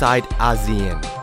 inside ASEAN.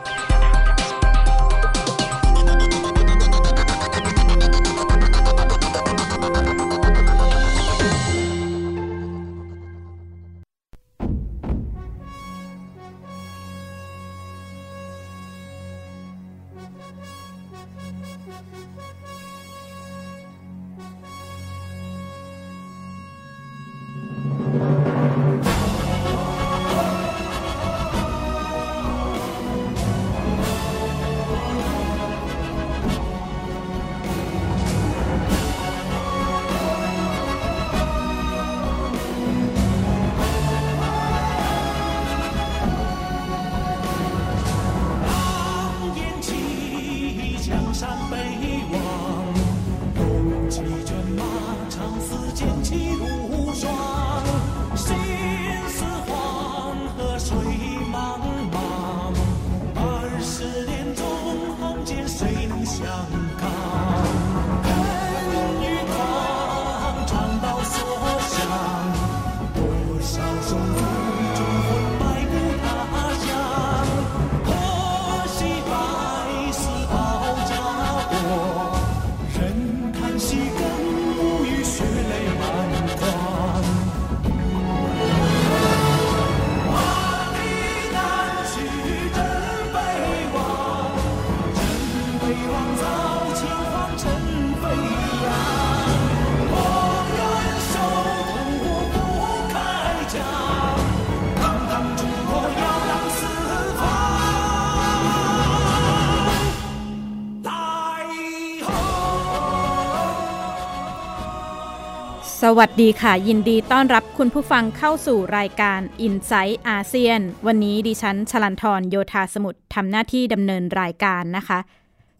วัสดีค่ะ ยินดีต้อนรับคุณผู้ฟังเข้าสู่รายการ i n s i ซต์อาเซียน วันนี้ดิฉันชลันทรโยธาสมุทรทำหน้าที่ดำเนินรายการนะคะ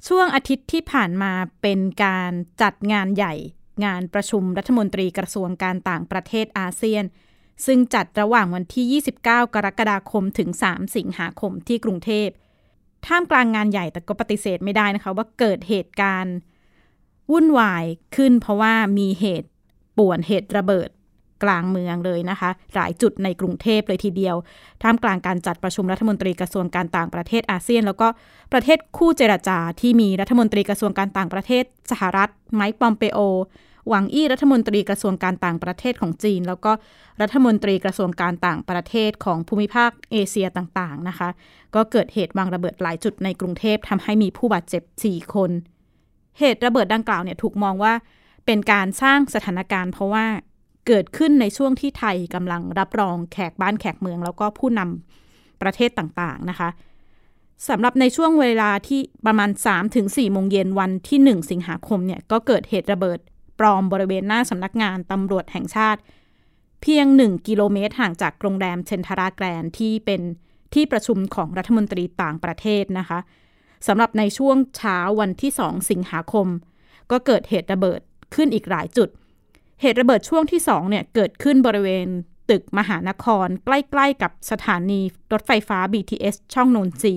ช่วงอาทิตย์ที่ผ่านมาเป็นการจัดงานใหญ่ งานประชุมรัฐมนตรีกระทรวงการต่างประเทศอาเซียน ซึ่งจัดระหว่างวันที่ 29 กรกฎาคมถึง 3 สิงหาคมที่กรุงเทพท่ามกลางงานใหญ่แต่ก็ปฏิเสธไม่ได้นะคะ ว่าเกิดเหตุการณ์วุ่นวายขึ้นเพราะว่ามีเหตุ ป่วนเหตุระเบิดกลางเมืองเลยนะคะ หลายจุดในกรุงเทพเลยทีเดียว ท่ามกลางการจัดประชุมรัฐมนตรีกระทรวงการต่างประเทศอาเซียน แล้วก็ประเทศคู่เจรจาที่มีรัฐมนตรีกระทรวงการต่างประเทศสหรัฐไมค์ปอมเปโอหวังอี้รัฐมนตรีกระทรวงการต่างประเทศของจีน แล้วก็รัฐมนตรีกระทรวงการต่างประเทศของภูมิภาคเอเชียต่างๆนะคะ ก็เกิดเหตุวางระเบิดหลายจุดในกรุงเทพทำให้มีผู้บาดเจ็บ 4 คน เหตุระเบิดดังกล่าวเนี่ยถูกมองว่า เป็นการสร้างสถานการณ์ เพราะว่าเกิดขึ้นในช่วงที่ไทยกำลังรับรองแขกบ้านแขกเมือง แล้วก็ผู้นำประเทศต่างๆนะคะสำหรับในช่วงเวลาที่ประมาณ 3-4โมงเย็นวันที่ 1 สิงหาคมเนี่ยก็เกิดเหตุระเบิดปลอมบริเวณหน้าสำนักงานตำรวจแห่งชาติ เพียง 1 กิโลเมตรห่างจากโรงแรมเชนทาราแกรนที่เป็นที่ประชุมของรัฐมนตรีต่างประเทศนะคะสำหรับในช่วงเช้าวันที่ 2 สิงหาคม ก็เกิดเหตุระเบิด ขึ้นอีกหลายจุด เหตุระเบิดช่วงที่2เนี่ยเกิดขึ้นบริเวณตึกมหานคร ใกล้ๆกับสถานีรถไฟฟ้า BTS ช่องนนทรี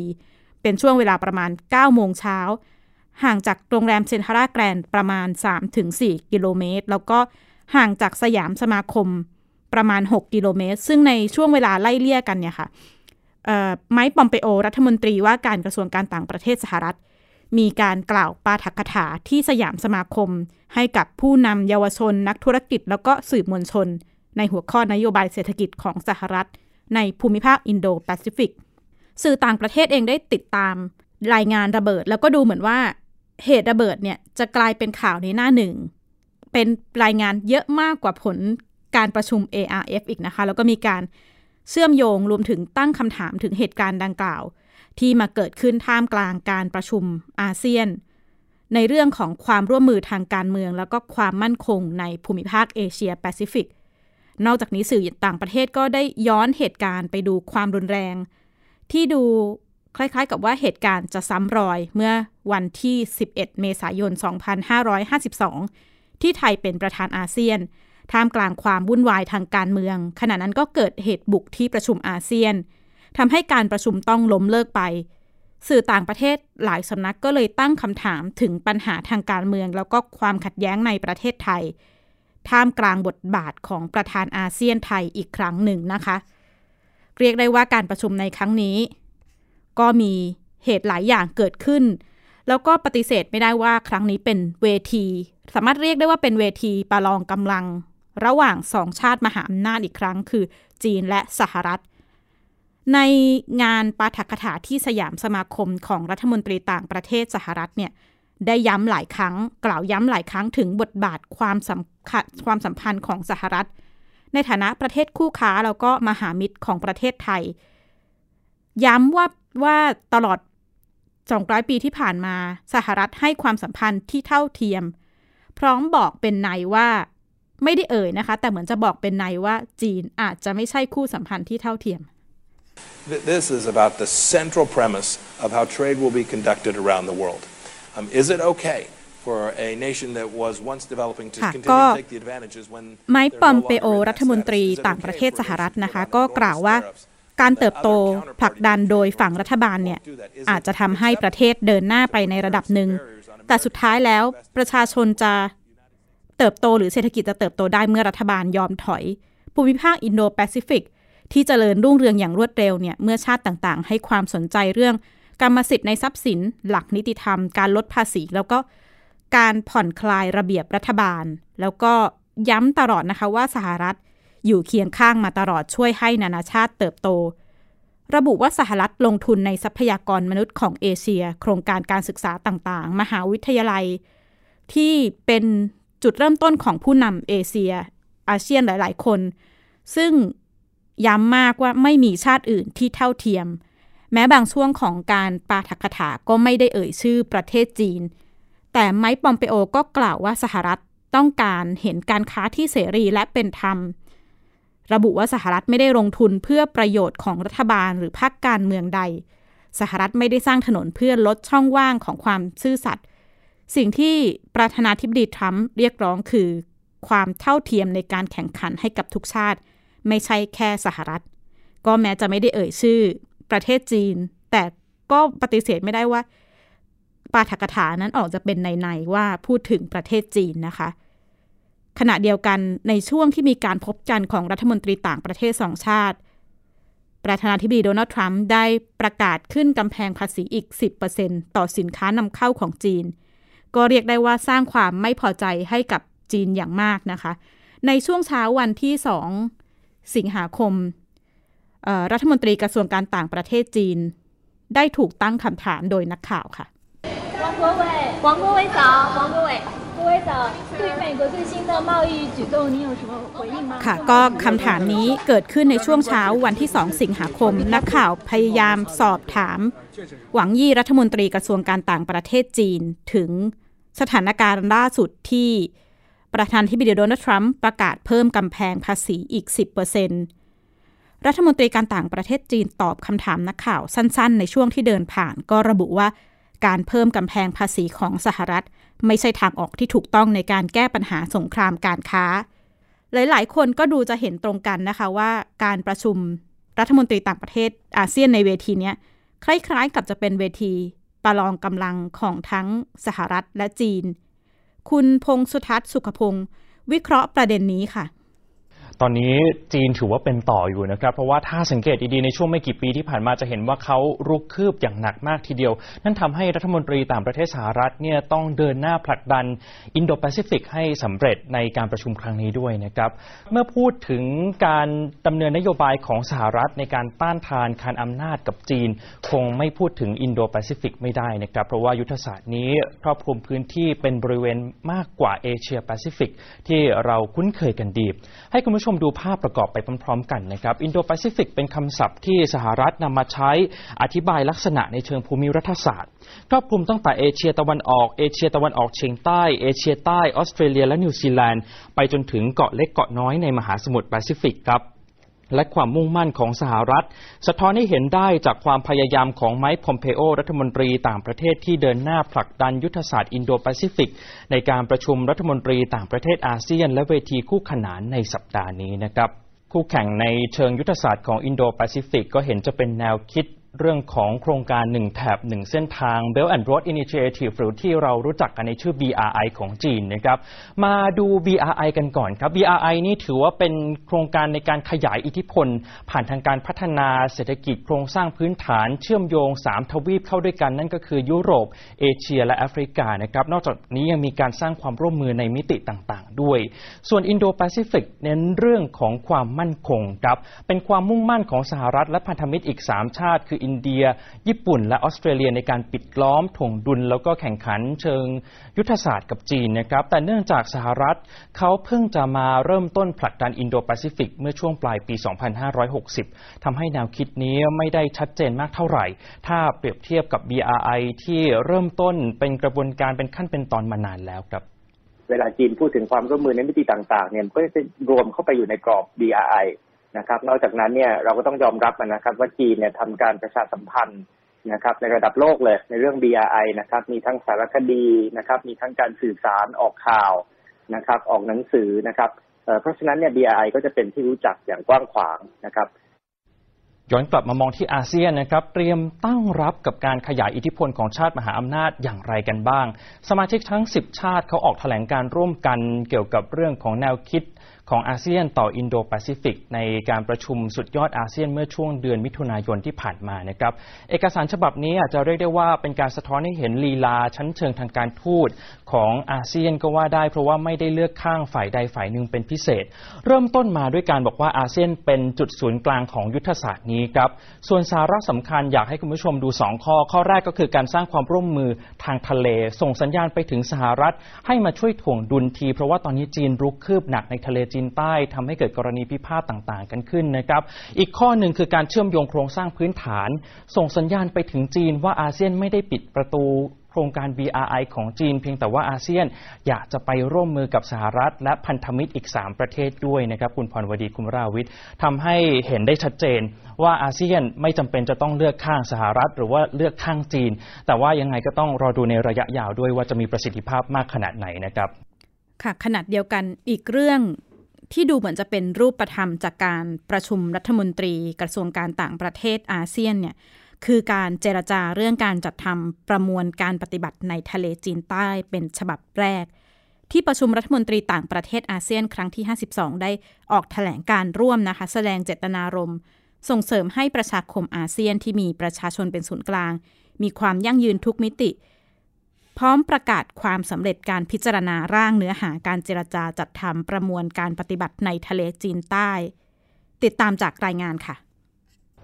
เป็นช่วงเวลาประมาณ 9 โมงเช้า ห่างจากโรงแรมเซนทาราแกรนประมาณ 3-4 กิโลเมตร แล้วก็ห่างจากสยามสมาคมประมาณ 6 กิโลเมตร ซึ่งในช่วงเวลาไล่เลี่ยกันเนี่ยค่ะไมค์ปอมเปโอ รัฐมนตรีว่าการกระทรวงการต่างประเทศสหรัฐ มีการกล่าวปาฐกถาที่สยามสมาคม ให้กับผู้นำเยาวชนนักธุรกิจ แล้วก็สื่อมวลชน ในหัวข้อนโยบายเศรษฐกิจของสหรัฐ ในภูมิภาคอินโดแปซิฟิก สื่อต่างประเทศเองได้ติดตามรายงานระเบิด แล้วก็ดูเหมือนว่าเหตุระเบิดเนี่ยจะกลายเป็นข่าวในหน้าหนึ่ง เป็นรายงานเยอะมากกว่าผลการประชุม ARF อีกนะคะ แล้วก็มีการเชื่อมโยงรวมถึงตั้งคำถามถึงเหตุการณ์ดังกล่าว ที่มาเกิดขึ้นท่ามกลางการประชุมอาเซียน ในเรื่องของความร่วมมือทางการเมือง แล้วก็ความมั่นคงในภูมิภาคเอเชียแปซิฟิก นอกจากนี้สื่อต่างประเทศก็ได้ย้อนเหตุการณ์ไปดูความรุนแรง ที่ดูคล้ายๆ กับว่าเหตุการณ์จะซ้ำรอยเมื่อวันที่ 11 เมษายน 2552 ที่ไทยเป็นประธานอาเซียน ท่ามกลางความวุ่นวายทางการเมือง ขณะนั้นก็เกิดเหตุบุกที่ประชุมอาเซียน ทำให้การประชุมต้องล้มเลิกไป สื่อต่างประเทศหลายสำนักก็เลยตั้งคำถามถึงปัญหาทางการเมือง แล้วก็ความขัดแย้งในประเทศไทย ท่ามกลางบทบาทของประธานอาเซียนไทยอีกครั้งหนึ่งนะคะ เรียกได้ว่าการประชุมในครั้งนี้ ก็มีเหตุหลายอย่างเกิดขึ้น แล้วก็ปฏิเสธไม่ได้ว่าครั้งนี้เป็นเวที สามารถเรียกได้ว่าเป็นเวทีประลองกำลัง ระหว่างสองชาติมหาอำนาจอีกครั้ง คือจีนและสหรัฐ ในงานปาฐกถาที่สยามสมาคมของรัฐมนตรีต่างประเทศสหรัฐเนี่ยได้ย้ำหลายครั้ง กล่าวย้ำหลายครั้งถึงบทบาทความสำคัญความสัมพันธ์ของสหรัฐ ในฐานะประเทศคู่ค้าแล้วก็มหามิตรของประเทศไทย ย้ำว่าว่าตลอด 200 ปีที่ผ่านมาสหรัฐให้ความสัมพันธ์ที่เท่าเทียม พร้อมบอกเป็นในว่าไม่ได้เอ่ยนะคะ แต่เหมือนจะบอกเป็นในว่าจีนอาจจะไม่ใช่คู่สัมพันธ์ที่เท่าเทียม This is about the central premise of how trade will be conducted around the world. Um, is it okay for a nation that was once developing to ค่ะ continue ก็ to take the advantages when ไมค์ they're ปอม no เป longer โอ in that รัฐมนตรี status? Is it ต่างประ okay เทศ for สหรัฐ nations นะคะ to put ก็ on กล่าวว่า enormous tariffs การเติบโต that other ผลักดันโดยฝั่งรัฐบาลเนี่ย อาจจะทำให้ประเทศเดินหน้าไปในระดับหนึ่ง แต่สุดท้ายแล้วประชาชนจะเติบโตหรือเศรษฐกิจจะเติบโตได้เมื่อรัฐบาลยอมถอย ภูมิภาคอินโดแปซิฟิก ที่เจริญรุ่งเรืองอย่างรวดเร็วเนี่ยเมื่อชาติต่างๆ ให้ความสนใจเรื่องกรรมสิทธิ์ในทรัพย์สิน หลักนิติธรรม การลดภาษี แล้วก็การผ่อนคลายระเบียบรัฐบาล แล้วก็ย้ำตลอดนะคะว่าสหรัฐอยู่เคียงข้างมาตลอดช่วยให้นานาชาติเติบโต ระบุว่าสหรัฐลงทุนในทรัพยากรมนุษย์ของเอเชีย โครงการการศึกษาต่างๆ มหาวิทยาลัย ที่เป็นจุดเริ่มต้นของผู้นำเอเชีย อาเซียนหลาย ๆ คน ซึ่ง ย้ำมากว่าไม่มีชาติอื่นที่เท่าเทียม แม้บางช่วงของการปาฐกถาก็ไม่ได้เอ่ยชื่อประเทศจีน แต่ไมค์ปอมเปโอก็กล่าวว่าสหรัฐต้องการเห็นการค้าที่เสรีและเป็นธรรม ระบุว่าสหรัฐไม่ได้ลงทุนเพื่อประโยชน์ของรัฐบาลหรือพรรคการเมืองใด สหรัฐไม่ได้สร้างถนนเพื่อลดช่องว่างของความซื่อสัตย์สิ่งที่ประธานาธิบดีทรัมป์เรียกร้องคือ ความเท่าเทียมในการแข่งขันให้กับทุกชาติ ไม่ใช่แค่สหรัฐ ก็แม้จะไม่ได้เอ่ยชื่อประเทศจีน แต่ก็ปฏิเสธไม่ได้ว่าปาฐกถานั้นออกจะเป็นในๆว่าพูดถึงประเทศจีนนะคะ ขณะเดียวกันในช่วงที่มีการพบกันของรัฐมนตรีต่างประเทศสองชาติ ประธานาธิบดีโดนัลด์ทรัมป์ได้ประกาศขึ้นกำแพงภาษีอีก 10%ต่อสินค้านำเข้าของจีน ก็เรียกได้ว่าสร้างความไม่พอใจให้กับจีนอย่างมากนะคะ ในช่วงเช้าวันที่ 2 สิงหาคม รัฐมนตรีกระทรวงการต่างประเทศจีน ได้ถูกตั้งคำถามโดยนักข่าวค่ะวังกัวเว่ยวังกัวเว่ยจ๋าวังกัวเว่ยค่ะก็คำถามนี้เกิดขึ้นในช่วงเช้าวันที่ 2 สิงหาคม นักข่าวพยายามสอบถาม หวังยี่รัฐมนตรีกระทรวงการต่างประเทศจีน ถึงสถานการณ์ล่าสุดที่ ประธานาธิบดีโดนัลด์ทรัมป์ประกาศเพิ่มกำแพงภาษีอีก 10%รัฐมนตรีการต่างประเทศจีนตอบคำถามนักข่าวสั้น ๆ ในช่วงที่เดินผ่าน ก็ระบุว่าการเพิ่มกำแพงภาษีของสหรัฐ ไม่ใช่ทางออกที่ถูกต้องในการแก้ปัญหาสงครามการค้า หลาย ๆ คนก็ดูจะเห็นตรงกันนะคะว่าการประชุมรัฐมนตรีต่างประเทศอาเซียนในเวทีนี้คล้าย ๆ กับจะเป็นเวทีประลองกำลังของทั้งสหรัฐและจีน คุณพงสุทัศน์สุขพงศ์วิเคราะห์ประเด็นนี้ค่ะ ตอนนี้จีนถือว่าเป็นต่ออยู่นะครับ เพราะว่าถ้าสังเกตดีๆ ในช่วงไม่กี่ปีที่ผ่านมาจะเห็นว่าเขารุกคืบอย่างหนักมากทีเดียว นั่นทำให้รัฐมนตรีต่างประเทศสหรัฐเนี่ยต้องเดินหน้าผลักดันอินโดแปซิฟิกให้สำเร็จในการประชุมครั้งนี้ด้วยนะครับ เมื่อพูดถึงการดำเนินนโยบายของสหรัฐในการต้านทานคานอำนาจกับจีน คงไม่พูดถึงอินโดแปซิฟิกไม่ได้นะครับ เพราะว่ายุทธศาสตร์นี้ครอบคลุมพื้นที่เป็นบริเวณมากกว่าเอเชียแปซิฟิกที่เราคุ้นเคยกันดี ให้คุณผู้ชมมดูภาพประกอบไปพร้อมๆ กันนะครับอินโดแปซิฟิกเป็นคำศัพท์ที่สหรัฐนำมาใช้อธิบายลักษณะในเชิงภูมิรัฐศาสตร์ครอบคลุมตั้งแต่เอเชียตะวันออกเอเชียตะวันออกเฉียงใต้เอเชียใต้ออสเตรเลียและนิวซีแลนด์ ไปจนถึงเกาะเล็กเกาะน้อยในมหาสมุทรแปซิฟิกครับ และความมุ่งมั่นของสหรัฐ สะท้อนให้เห็นได้จากความพยายามของไมค์พอมเพโอ รัฐมนตรีต่างประเทศที่เดินหน้าผลักดันยุทธศาสตร์อินโดแปซิฟิก ในการประชุมรัฐมนตรีต่างประเทศอาเซียน และเวทีคู่ขนานในสัปดาห์นี้นะครับคู่แข่งในเชิงยุทธศาสตร์ของอินโดแปซิฟิกก็เห็นจะเป็นแนวคิด เรื่องของโครงการหนึ่งแถบหนึ่งเส้นทาง Belt and Road Initiative หรือที่เรารู้จักกันในชื่อ BRI ของจีนนะครับ มาดู BRI กันก่อนครับ BRI นี่ถือว่าเป็นโครงการในการขยายอิทธิพล ผ่านทางการพัฒนาเศรษฐกิจโครงสร้างพื้นฐานเชื่อมโยง 3 ทวีปเข้าด้วยกันนั่นก็คือยุโรป เอเชีย และแอฟริกานะครับ นอกจากนี้ยังมีการสร้างความร่วมมือในมิติต่างๆ ด้วย ส่วนอินโดแปซิฟิกเน้นเรื่องของความมั่นคงครับ เป็นความมุ่งมั่นของสหรัฐและพันธมิตรอีก 3 ชาติ คืออินเดีย ญี่ปุ่น และออสเตรเลียในการปิดล้อมถ่วงดุลแล้วก็แข่งขันเชิงยุทธศาสตร์กับจีนนะครับ แต่เนื่องจากสหรัฐเขาเพิ่งจะมาเริ่มต้นผลักดันอินโดแปซิฟิกเมื่อช่วงปลายปี 2560ทำให้แนวคิดนี้ไม่ได้ชัดเจนมากเท่าไหร่ ถ้าเปรียบเทียบกับ BRI ที่เริ่มต้นเป็นกระบวนการเป็นขั้นเป็นตอนมานานแล้วครับเวลาจีนพูดถึงความร่วมมือในมิติต่างๆเนี่ยก็จะรวมเข้าไปอยู่ในกรอบ BRI นะครับ นอกจากนั้นเนี่ยเราก็ต้องยอมรับนะครับ ว่าจีนเนี่ยทำการประชาสัมพันธ์นะครับ ในระดับโลกเลยในเรื่อง BRI นะครับ มีทั้งสารคดีนะครับ มีทั้งการสื่อสารออกข่าวนะครับ ออกหนังสือนะครับเพราะฉะนั้นเนี่ย BRI ก็จะเป็นที่รู้จักอย่างกว้างขวางนะครับย้อนกลับมามองที่อาเซียนนะครับ เตรียมตั้งรับกับการขยายอิทธิพลของชาติมหาอำนาจอย่างไรกันบ้าง สมาชิกทั้ง 10 ชาติเขาออกแถลงการร่วมกันเกี่ยวกับเรื่องของแนวคิด ของอาเซียนต่ออินโดแปซิฟิกในการประชุมสุดยอดอาเซียนเมื่อช่วงเดือนมิถุนายนที่ผ่านมานะครับเอกสารฉบับนี้อาจจะเรียกได้ว่าเป็นการสะท้อนให้เห็นลีลาชั้นเชิงทางการทูตของอาเซียนก็ว่าได้ เพราะว่าไม่ได้เลือกข้างฝ่ายใดฝ่ายหนึ่งเป็นพิเศษ เริ่มต้นมาด้วยการบอกว่าอาเซียนเป็นจุดศูนย์กลางของยุทธศาสตร์นี้ครับส่วนสาระสำคัญอยากให้คุณผู้ชมดู 2 ข้อ ข้อแรกก็คือการสร้างความร่วมมือทางทะเล ส่งสัญญาณไปถึงสหรัฐ ให้มาช่วยถ่วงดุลที เพราะว่าตอนนี้จีนรุกคืบหนักในทะเลจีนใต้ทำให้เกิดกรณีพิพาทต่างๆ กันขึ้นนะครับ อีกข้อหนึ่งคือการเชื่อมโยงโครงสร้างพื้นฐาน ส่งสัญญาณไปถึงจีนว่าอาเซียนไม่ได้ปิดประตูโครงการ BRI ของจีน เพียงแต่ว่าอาเซียนอยากจะไปร่วมมือกับสหรัฐ และพันธมิตรอีก 3 ประเทศด้วยนะครับคุณพรวดีคุณราวิทย์ทำให้เห็นได้ชัดเจน ว่าอาเซียนไม่จำเป็นจะต้องเลือกข้างสหรัฐ หรือว่าเลือกข้างจีน แต่ว่ายังไงก็ต้องรอดูในระยะยาวด้วยว่าจะมีประสิทธิภาพมากขนาดไหนนะครับ ค่ะขนาดเดียวกันอีกเรื่อง ที่ดูเหมือนจะเป็นรูปธรรมจากการประชุมรัฐมนตรีกระทรวงการต่างประเทศอาเซียนเนี่ยคือการเจรจาเรื่องการจัดทำประมวลการปฏิบัติในทะเลจีนใต้เป็นฉบับแรก ที่ประชุมรัฐมนตรีต่างประเทศอาเซียนครั้งที่ 52 ได้ออกถแถลงการร่วมนะคะ แสดงเจตนารมณ์ส่งเสริมให้ประชาคมอาเซียนที่มีประชาชนเป็นศูนย์กลาง มีความยั่งยืนทุกมิติ พร้อมประกาศความสำเร็จการพิจารณาร่างเนื้อหาการเจรจาจัดทำประมวลการปฏิบัติในทะเลจีนใต้ ติดตามจากรายงานค่ะ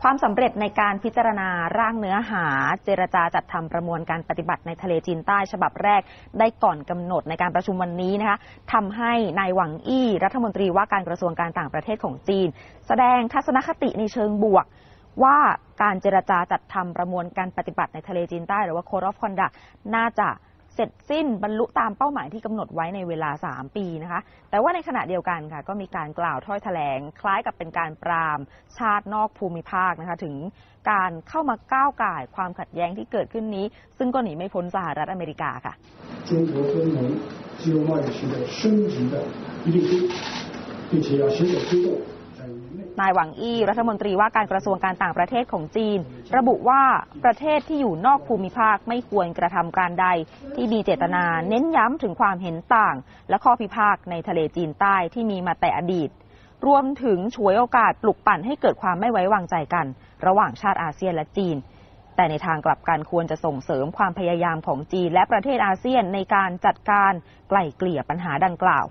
ความสำเร็จในการพิจารณาร่างเนื้อหา เจรจาจัดทำประมวลการปฏิบัติในทะเลจีนใต้ฉบับแรก ได้ก่อนกำหนดในการประชุมวันนี้นะคะทำให้นายหวังอี้ รัฐมนตรีว่าการกระทรวงการต่างประเทศของจีน แสดงทัศนคติในเชิงบวก ว่าการเจรจาจัดทำประมวลการปฏิบัติในทะเลจีนใต้หรือว่า Code of Conduct น่าจะเสร็จสิ้นบรรลุตามเป้าหมายที่กำหนดไว้ในเวลา 3 ปีนะคะ แต่ว่าในขณะเดียวกันค่ะ ก็มีการกล่าวถ้อยแถลง คล้ายกับเป็นการปรามชาตินอกภูมิภาคนะคะ ถึงการเข้ามาก้าวก่ายความขัดแย้งที่เกิดขึ้นนี้ ซึ่งก็หนีไม่พ้นสหรัฐอเมริกาค่ะ中 นายหวังอี้รัฐมนตรีว่าการกระทรวงการต่างประเทศของจีน ระบุว่าประเทศที่อยู่นอกภูมิภาคไม่ควรกระทำการใด ที่มีเจตนาเน้นย้ำถึงความเห็นต่าง และข้อพิพาทในทะเลจีนใต้ที่มีมาแต่อดีต รวมถึงฉวยโอกาสปลุกปั่นให้เกิดความไม่ไว้วางใจกัน ระหว่างชาติอาเซียนและจีนแต่ในทางกลับกันควรจะส่งเสริมความพยายามของจีนและประเทศอาเซียนในการจัดการไกล่เกลี่ยปัญหาดังกล่าว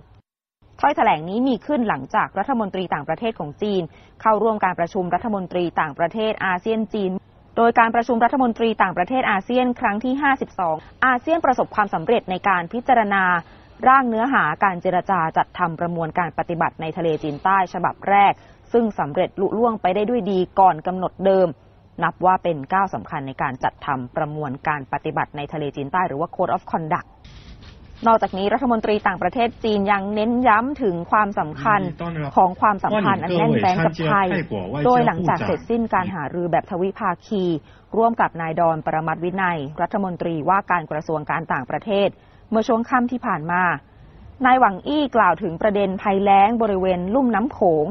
ถ้อยแถลงนี้มีขึ้นหลังจากรัฐมนตรีต่างประเทศของจีน เข้าร่วมการประชุมรัฐมนตรีต่างประเทศอาเซียนจีน โดยการประชุมรัฐมนตรีต่างประเทศอาเซียนครั้งที่ 52 อาเซียนประสบความสำเร็จในการพิจารณา ร่างเนื้อหาการเจรจาจัดทำประมวลการปฏิบัติในทะเลจีนใต้ฉบับแรก ซึ่งสำเร็จลุล่วงไปได้ด้วยดีก่อนกำหนดเดิม นับว่าเป็นก้าวสำคัญในการจัดทำประมวลการปฏิบัติในทะเลจีนใต้หรือว่า Code of Conduct นอกจากนี้รัฐมนตรีต่างประเทศจีนยังเน้นย้ำถึงความสำคัญของความสัมพันธ์อันแน่นแฟ้นกับไทย โดยหลังจากเสร็จสิ้นการหารือแบบทวิภาคี ร่วมกับนายดอนปรมัตวินัย รัฐมนตรีว่าการกระทรวงการต่างประเทศ เมื่อช่วงค่ำที่ผ่านมา นายหวังอี้กล่าวถึงประเด็นภัยแล้งบริเวณลุ่มน้ำโขง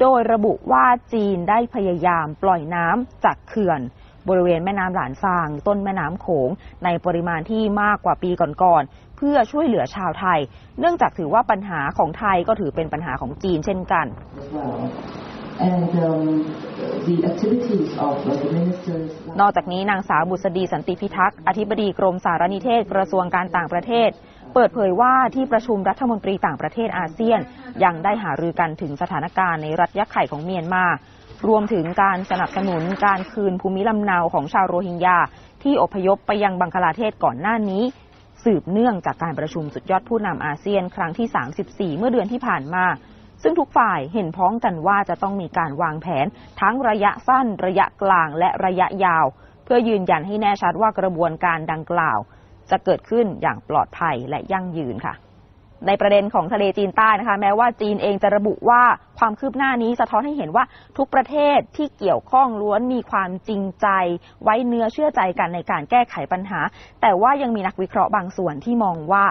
โดยระบุว่าจีนได้พยายามปล่อยน้ำจากเขื่อนบริเวณแม่น้ำหลานซาง ต้นแม่น้ำโขง ในปริมาณที่มากกว่าปีก่อนๆ เพื่อช่วยเหลือชาวไทย เนื่องจากถือว่าปัญหาของไทยก็ถือเป็นปัญหาของจีนเช่นกัน and um, the activities of uh, the ministers นอกจากนี้นางสาวบุษดีสันติพิทักษ์อธิบดีกรมสารนิเทศกระทรวงการต่างประเทศ เปิดเผยว่าที่ประชุมรัฐมนตรีต่างประเทศอาเซียน ยังได้หารือกันถึงสถานการณ์ในรัฐยะไข่ของเมียนมา รวมถึงการสนับสนุนการคืนภูมิลำเนาของชาวโรฮิงญาที่อพยพไปยังบังคลาเทศก่อนหน้านี้ สืบเนื่องจากการประชุมสุดยอดผู้นำอาเซียนครั้งที่ 34 เมื่อเดือนที่ผ่านมา ซึ่งทุกฝ่ายเห็นพ้องกันว่าจะต้องมีการวางแผน ทั้งระยะสั้น ระยะกลางและระยะยาว เพื่อยืนยันให้แน่ชัดว่ากระบวนการดังกล่าว จะเกิดขึ้นอย่างปลอดภัยและยั่งยืนค่ะ ในประเด็นของทะเลจีนใต้นะคะ แม้ว่าจีนเองจะระบุว่าความคืบหน้านี้สะท้อนให้เห็นว่าทุกประเทศที่เกี่ยวข้องล้วนมีความจริงใจ ไว้เนื้อเชื่อใจกันในการแก้ไขปัญหา แต่ว่ายังมีนักวิเคราะห์บางส่วนที่มองว่า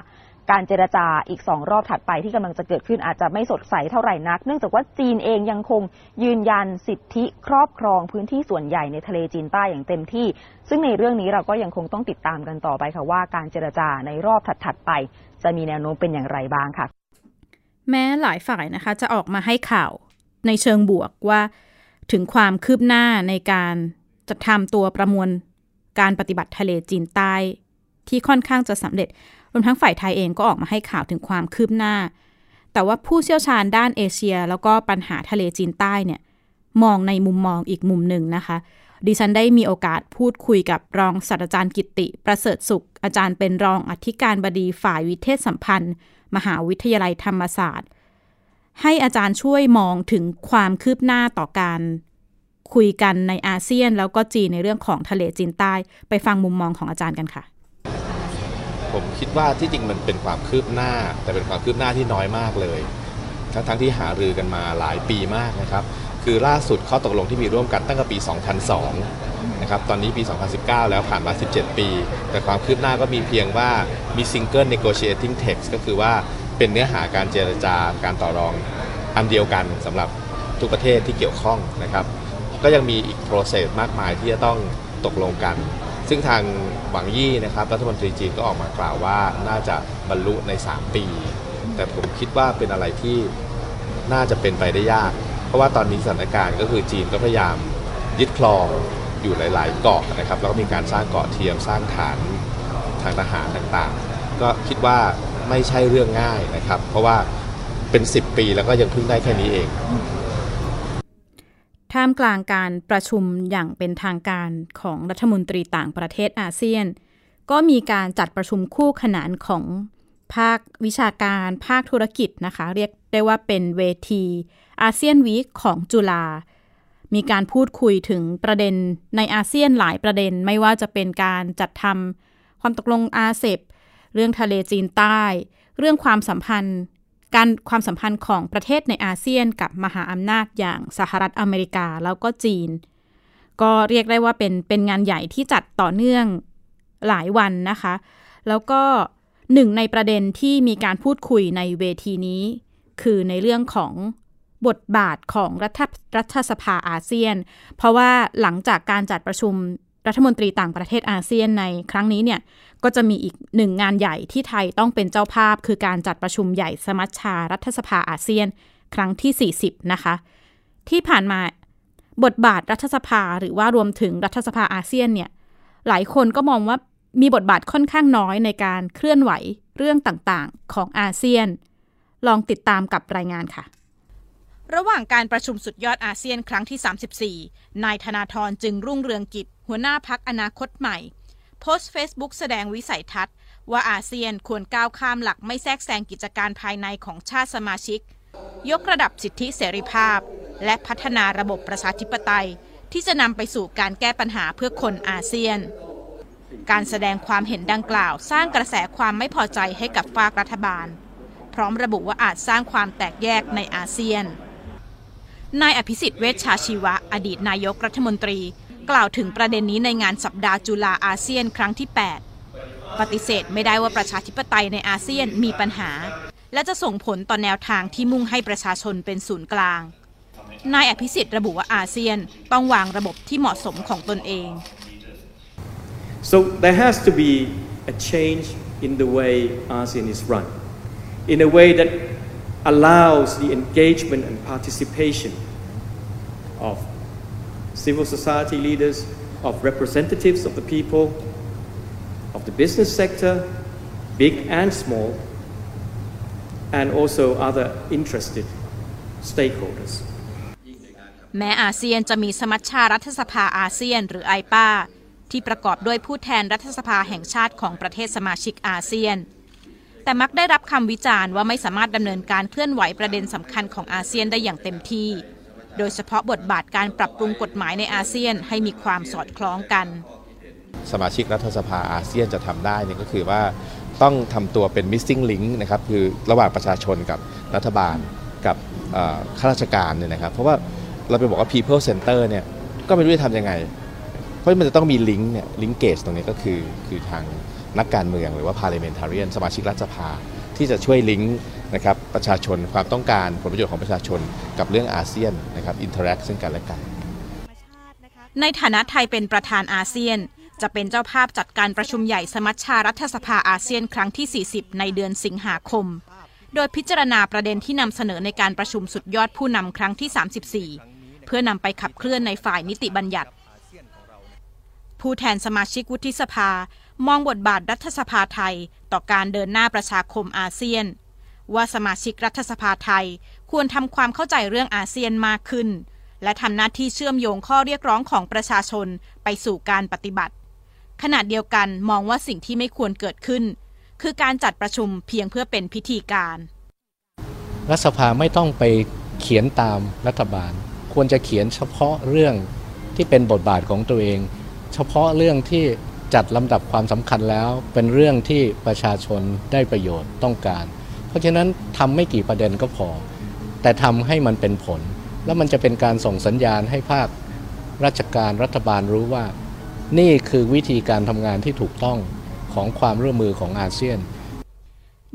การเจรจาอีกสองรอบถัดไปที่กำลังจะเกิดขึ้นอาจจะไม่สดใสเท่าไหร่นัก เนื่องจากว่าจีนเองยังคงยืนยันสิทธิครอบครองพื้นที่ส่วนใหญ่ในทะเลจีนใต้อย่างเต็มที่ ซึ่งในเรื่องนี้เราก็ยังคงต้องติดตามกันต่อไปค่ะว่าการเจรจาในรอบถัดๆไป จะมีแนวโน้มเป็นอย่างไรบ้างค่ะ แม้หลายฝ่ายนะคะ จะออกมาให้ข่าวในเชิงบวกว่า ถึงความคืบหน้าในการจะทำตัวประมวลการปฏิบัติทะเลจีนใต้ ที่ค่อนข้างจะสำเร็จรวมทั้งฝ่ายไทยเองก็ออกมาให้ข่าวถึงความคืบหน้า แต่ว่าผู้เชี่ยวชาญด้านเอเชีย แล้วก็ปัญหาทะเลจีนใต้เนี่ย มองในมุมมองอีกมุมหนึ่งนะคะ ดิฉันได้มีโอกาสพูดคุยกับรองศาสตราจารย์กิติ ประเสริฐสุข อาจารย์เป็นรองอธิการบดีฝ่ายวิเทศสัมพันธ์ มหาวิทยาลัยธรรมศาสตร์ ให้อาจารย์ช่วยมองถึงความคืบหน้าต่อการคุยกันในอาเซียนแล้วก็จีนในเรื่องของทะเลจีนใต้ ไปฟังมุมมองของอาจารย์กันค่ะ ผมคิดว่าที่จริงมันเป็นความคืบหน้า แต่เป็นความคืบหน้าที่น้อยมากเลย ทั้งทั้งที่หารือกันมาหลายปีมากนะครับ คือล่าสุดข้อตกลงที่มีร่วมกันตั้งแต่ปี 2002 นะครับ ตอนนี้ปี 2019 แล้วผ่านมา 17 ปี แต่ความคืบหน้าก็มีเพียงว่ามี single negotiating text ก็คือว่าเป็นเนื้อหาการเจรจาการต่อรองอันเดียวกันสำหรับทุกประเทศที่เกี่ยวข้องนะครับ ก็ยังมีอีก process มากมายที่จะต้องตกลงกัน ซึ่งทางหวังยี่นะครับรัฐมนตรีจีนก็ออกมากล่าวว่าน่าจะบรรลุใน 3 ปี แต่ผมคิดว่าเป็นอะไรที่น่าจะเป็นไปได้ยาก เพราะว่าตอนนี้สถานการณ์ก็คือจีนก็พยายามยึดครองอยู่หลาย ๆ เกาะนะครับแล้วก็มีการสร้างเกาะเทียมสร้างฐานทางทหารต่างๆ ก็คิดว่าไม่ใช่เรื่องง่ายนะครับ เพราะว่าเป็น 10 ปีแล้วก็ยังเพิ่งได้แค่นี้เองท่ามกลางการประชุมอย่างเป็นทางการของรัฐมนตรีต่างประเทศอาเซียน ก็มีการจัดประชุมคู่ขนานของ ภาควิชาการภาคธุรกิจนะคะ เรียกได้ว่าเป็นเวทีอาเซียนวีคของจุฬามีการพูดคุยถึงประเด็นในอาเซียนหลายประเด็น ไม่ว่าจะเป็นการจัดทำความตกลงอาเซบเรื่องทะเลจีนใต้ เรื่องความสัมพันธ์ การความสัมพันธ์ของประเทศในอาเซียนกับมหาอำนาจอย่างสหรัฐอเมริกาแล้วก็จีน ก็เรียกได้ว่าเป็นเป็นงานใหญ่ที่จัดต่อเนื่องหลายวันนะคะ แล้วก็ หนึ่งในประเด็นที่มีการพูดคุยในเวทีนี้ คือในเรื่องของบทบาทของรัฐรัฐสภาอาเซียน เพราะว่าหลังจากการจัดประชุมรัฐมนตรีต่างประเทศอาเซียนในครั้งนี้เนี่ยก็จะมีอีกหนึ่งงานใหญ่ที่ไทยต้องเป็นเจ้าภาพ คือการจัดประชุมใหญ่สมัชชารัฐสภาอาเซียน ครั้งที่ 40 นะคะ ที่ผ่านมาบทบาทรัฐสภาหรือว่ารวมถึงรัฐสภาอาเซียนเนี่ยหลายคนก็มองว่า มีบทบาทค่อนข้างน้อยในการเคลื่อนไหวเรื่องต่างๆ ของอาเซียน ลองติดตามกับรายงานค่ะ ระหว่างการประชุมสุดยอดอาเซียนครั้งที่ 34 นายธนาธรจึงรุ่งเรืองกิจ หัวหน้าพรรคอนาคตใหม่ โพสต์เฟซบุ๊กแสดงวิสัยทัศน์ ว่าอาเซียนควรก้าวข้ามหลักไม่แทรกแซงกิจการภายในของชาติสมาชิก ยกระดับสิทธิเสรีภาพ และพัฒนาระบบประชาธิปไตย ที่จะนำไปสู่การแก้ปัญหาเพื่อคนอาเซียน การแสดงความเห็นดังกล่าว สร้างกระแสความไม่พอใจให้กับฝากรัฐบาล พร้อมระบุว่าอาจสร้างความแตกแยกในอาเซียน นายอภิสิทธิ์เวชชาชีวะ อดีตนายกรัฐมนตรี กล่าวถึงประเด็นนี้ในงานสัปดาห์จุฬาอาเซียนครั้งที่ 8 ปฏิเสธไม่ได้ว่าประชาธิปไตยในอาเซียนมีปัญหา และจะส่งผลต่อแนวทางที่มุ่งให้ประชาชนเป็นศูนย์กลางนายอภิสิทธิ์ระบุว่าอาเซียนต้องวางระบบที่เหมาะสมของตนเอง So there has to be a change in the way ASEAN is run, in a way that allows the engagement and participation of civil society leaders, of representatives of the people, of the business sector, big and small, and also other interested stakeholders. แม้อาเซียนจะมีสมัชชารัฐสภาอาเซียนหรือไอปา ที่ประกอบด้วยผู้แทนรัฐสภาแห่งชาติของประเทศสมาชิกอาเซียน แต่มักได้รับคำวิจารณ์ว่าไม่สามารถดำเนินการเคลื่อนไหวประเด็นสำคัญของอาเซียนได้อย่างเต็มที่ โดยเฉพาะบทบาทการปรับปรุงกฎหมายในอาเซียนให้มีความสอดคล้องกัน สมาชิกรัฐสภาอาเซียนจะทำได้เนี่ยก็คือว่าต้องทำตัวเป็น missing link นะครับคือระหว่างประชาชนกับรัฐบาลกับข้าราชการเนี่ยนะครับ เพราะว่าเราไปบอกว่า people center เนี่ยก็ไม่รู้จะทำยังไง ราะมันจะต้องมีลิงก์เนี่ยลิงก์เกจตรงนี้ก็คือคือทางนักการเมืองหรือว่า parliamentarian สมาชิกรัฐสภา ที่จะช่วยลิงก์นะครับประชาชนความต้องการผลประโยชน์ของประชาชนกับเรื่องอาเซียนนะครับ interact ซึ่งกันและกันในฐานะไทยเป็นประธานอาเซียน จะเป็นเจ้าภาพจัดการประชุมใหญ่สมัชชารัฐสภาอาเซียนครั้งที่ 40 ในเดือนสิงหาคม โดยพิจารณาประเด็นที่นำเสนอในการประชุมสุดยอดผู้นำครั้งที่ 34 เพื่อนำไปขับเคลื่อนในฝ่ายนิติบัญญัติ ผู้แทนสมาชิกวุฒิสภา มองบทบาทรัฐสภาไทยต่อการเดินหน้าประชาคมอาเซียน ว่าสมาชิกรัฐสภาไทยควรทำความเข้าใจเรื่องอาเซียนมากขึ้น และทำหน้าที่เชื่อมโยงข้อเรียกร้องของประชาชนไปสู่การปฏิบัติ ขณะเดียวกันมองว่าสิ่งที่ไม่ควรเกิดขึ้น คือการจัดประชุมเพียงเพื่อเป็นพิธีการ รัฐสภาไม่ต้องไปเขียนตามรัฐบาล ควรจะเขียนเฉพาะเรื่องที่เป็นบทบาทของตัวเอง เฉพาะเรื่องที่จัดลำดับความสำคัญแล้วเป็นเรื่องที่ประชาชนได้ประโยชน์ต้องการ เพราะฉะนั้นทำไม่กี่ประเด็นก็พอ แต่ทำให้มันเป็นผล แล้วมันจะเป็นการส่งสัญญาณให้ภาคราชการรัฐบาลรู้ว่า นี่คือวิธีการทำงานที่ถูกต้องของความร่วมมือของอาเซียน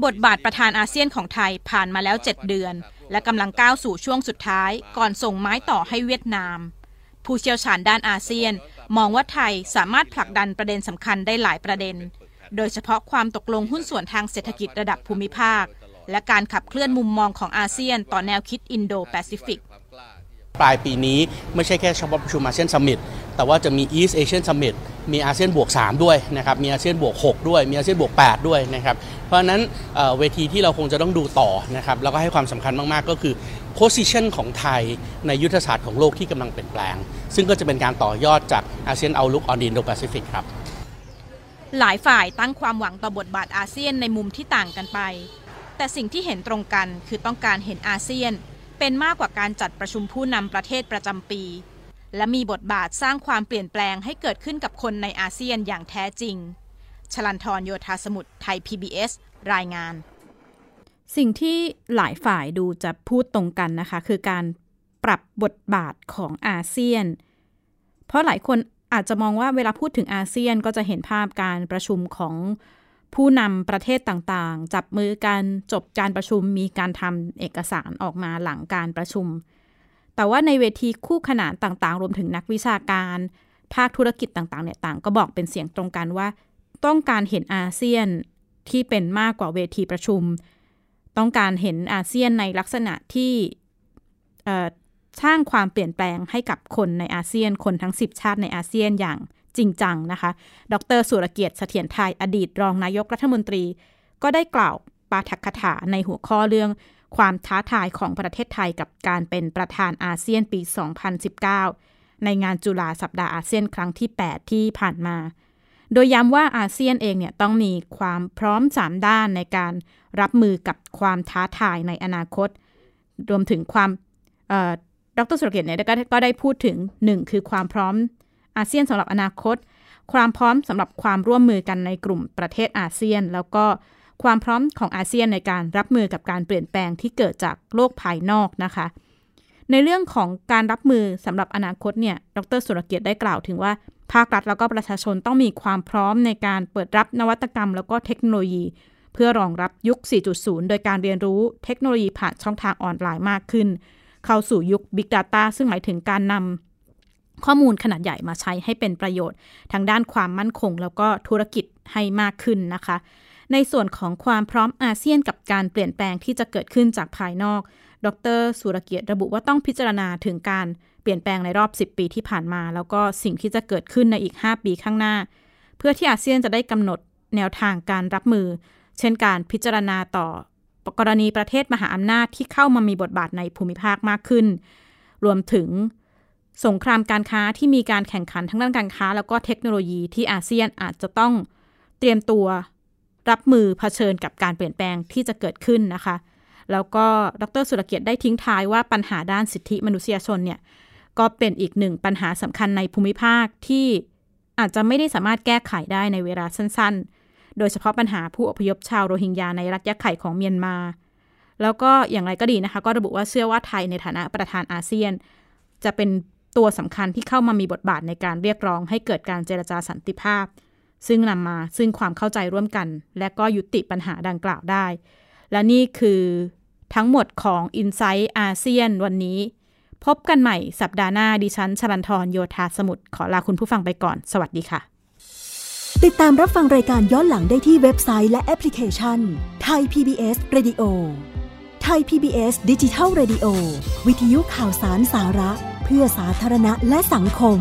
บทบาทประธานอาเซียนของไทยผ่านมาแล้ว 7 เดือน และกำลังก้าวสู่ช่วงสุดท้าย ก่อนส่งไม้ต่อให้เวียดนาม ผู้เชี่ยวชาญด้านอาเซียน มองว่าไทยสามารถผลักดันประเด็นสำคัญได้หลายประเด็น โดยเฉพาะความตกลงหุ้นส่วนทางเศรษฐกิจระดับภูมิภาค และการขับเคลื่อนมุมมองของอาเซียนต่อแนวคิดอินโดแปซิฟิกปลายปีนี้ไม่ใช่แค่เฉพาะประชุมอาเซียน Summit แต่ว่าจะมี East Asian Summit มีอาเซียนบวก 3 ด้วยนะครับ มีอาเซียนบวก 6 ด้วย มีอาเซียนบวก 8 ด้วยนะครับ เพราะฉะนั้นเวทีที่เราคงจะต้องดูต่อนะครับ แล้วก็ให้ความสำคัญมาก ๆ ก็คือ position ของไทยในยุทธศาสตร์ของโลกที่กำลังเปลี่ยนแปลง ซึ่งก็จะเป็นการต่อยอดจากASEAN Outlook on the Indo-Pacific ครับ หลายฝ่ายตั้งความหวังต่อบทบาทอาเซียนในมุมที่ต่างกันไป แต่สิ่งที่เห็นตรงกันคือต้องการเห็นอาเซียน เป็นมากกว่าการจัดประชุมผู้นำประเทศประจำปี และมีบทบาทสร้างความเปลี่ยนแปลงให้เกิดขึ้นกับคนในอาเซียนอย่างแท้จริง ชลันทรโยธาสมุทรไทย PBS รายงาน สิ่งที่หลายฝ่ายดูจะพูดตรงกันนะคะ คือการปรับบทบาทของอาเซียน เพราะหลายคนอาจจะมองว่าเวลาพูดถึงอาเซียนก็จะเห็นภาพการประชุมของผู้นำประเทศต่างๆ จับมือกันจบการประชุมมีการทำเอกสารออกมาหลังการประชุม แต่ว่าในเวทีคู่ขนานต่างๆ รวมถึงนักวิชาการ ภาคธุรกิจต่างๆเนี่ยต่างก็บอกเป็นเสียงตรงกันว่า ต้องการเห็นอาเซียนที่เป็นมากกว่าเวทีประชุม ต้องการเห็นอาเซียนในลักษณะที่สร้างความเปลี่ยนแปลงให้กับคนในอาเซียน คนทั้ง 10 ชาติในอาเซียนอย่างจริงจังนะคะ ดรสุรเกียรติเสถียรไทยอดีตรองนายกรัฐมนตรี ก็ได้กล่าวปาฐกถาในหัวข้อเรื่องความท้าทายของประเทศไทยกับการเป็นประธานอาเซียนปี 2019 ในงานจุฬาสัปดาห์อาเซียนครั้งที่ 8 ที่ผ่านมา โดยย้ำว่าอาเซียนเองเนี่ยต้องมีความพร้อม 3 ด้านในการรับมือกับความท้าทายในอนาคต รวมถึงความดรสุรเกียรติเนี่ยก็ได้พูดถึง 1 คือความพร้อมอาเซียนสำหรับอนาคต ความพร้อมสำหรับความร่วมมือกันในกลุ่มประเทศอาเซียน แล้วก็ความพร้อมของอาเซียนในการรับมือกับการเปลี่ยนแปลงที่เกิดจากโลกภายนอกนะคะ ในเรื่องของการรับมือสำหรับอนาคตเนี่ย ดรสุรเกียรติได้กล่าวถึงว่า ภาครัฐแล้วก็ประชาชนต้องมีความพร้อมในการเปิดรับนวัตกรรม แล้วก็เทคโนโลยี เพื่อรองรับยุค 4.0 โดยการเรียนรู้เทคโนโลยีผ่านช่องทางออนไลน์มากขึ้น เข้าสู่ยุค Big Data ซึ่งหมายถึงการนำข้อมูลขนาดใหญ่มาใช้ให้เป็นประโยชน์ ทางด้านความมั่นคง แล้วก็ธุรกิจให้มากขึ้นนะคะ ในส่วนของความพร้อมอาเซียนกับการเปลี่ยนแปลงที่จะเกิดขึ้นจากภายนอก ดรสุรเกียรติระบุว่าต้องพิจารณาถึงการเปลี่ยนแปลงในรอบ 10 ปีที่ผ่านมา แล้วก็สิ่งที่จะเกิดขึ้นในอีก 5 ปีข้างหน้า เพื่อที่อาเซียนจะได้กำหนดแนวทางการรับมือ เช่นการพิจารณาต่อกรณีประเทศมหาอำนาจที่เข้ามามีบทบาทในภูมิภาคมากขึ้น รวมถึงสงครามการค้าที่มีการแข่งขันทั้งด้านการค้า แล้วก็เทคโนโลยีที่อาเซียนอาจจะต้องเตรียมตัวรับมือเผชิญกับการเปลี่ยนแปลงที่จะเกิดขึ้นนะคะ แล้วก็ดรสุรเกียรติได้ทิ้งท้ายว่าปัญหาด้านสิทธิมนุษยชนเนี่ยก็เป็นอีกหนึ่งปัญหาสำคัญในภูมิภาคที่อาจจะไม่ได้สามารถแก้ไขได้ในเวลาสั้น ๆ โดยเฉพาะปัญหาผู้อพยพชาวโรฮิงญาในรัฐยะไข่ของเมียนมา แล้วก็อย่างไรก็ดีนะคะ ก็ระบุว่าเชื่อว่าไทยในฐานะประธานอาเซียน จะเป็นตัวสำคัญที่เข้ามามีบทบาทในการเรียกร้อง ให้เกิดการเจรจาสันติภาพ ซึ่งนำมาซึ่งความเข้าใจร่วมกัน และก็ยุติปัญหาดังกล่าวได้ และนี่คือทั้งหมดของ Inside อาเซียนวันนี้ พบกันใหม่สัปดาห์หน้าดิฉันชลันทรโยธาสมุทรขอลาคุณผู้ฟังไปก่อน สวัสดีค่ะ ติดตามรับฟังรายการย้อนหลังได้ที่เว็บไซต์และแอปพลิเคชันไทย PBS Radio ไทย PBS ดิจิทัล Radio วิทยุข่าวสารสาระ เพื่อสาธารณะและสังคม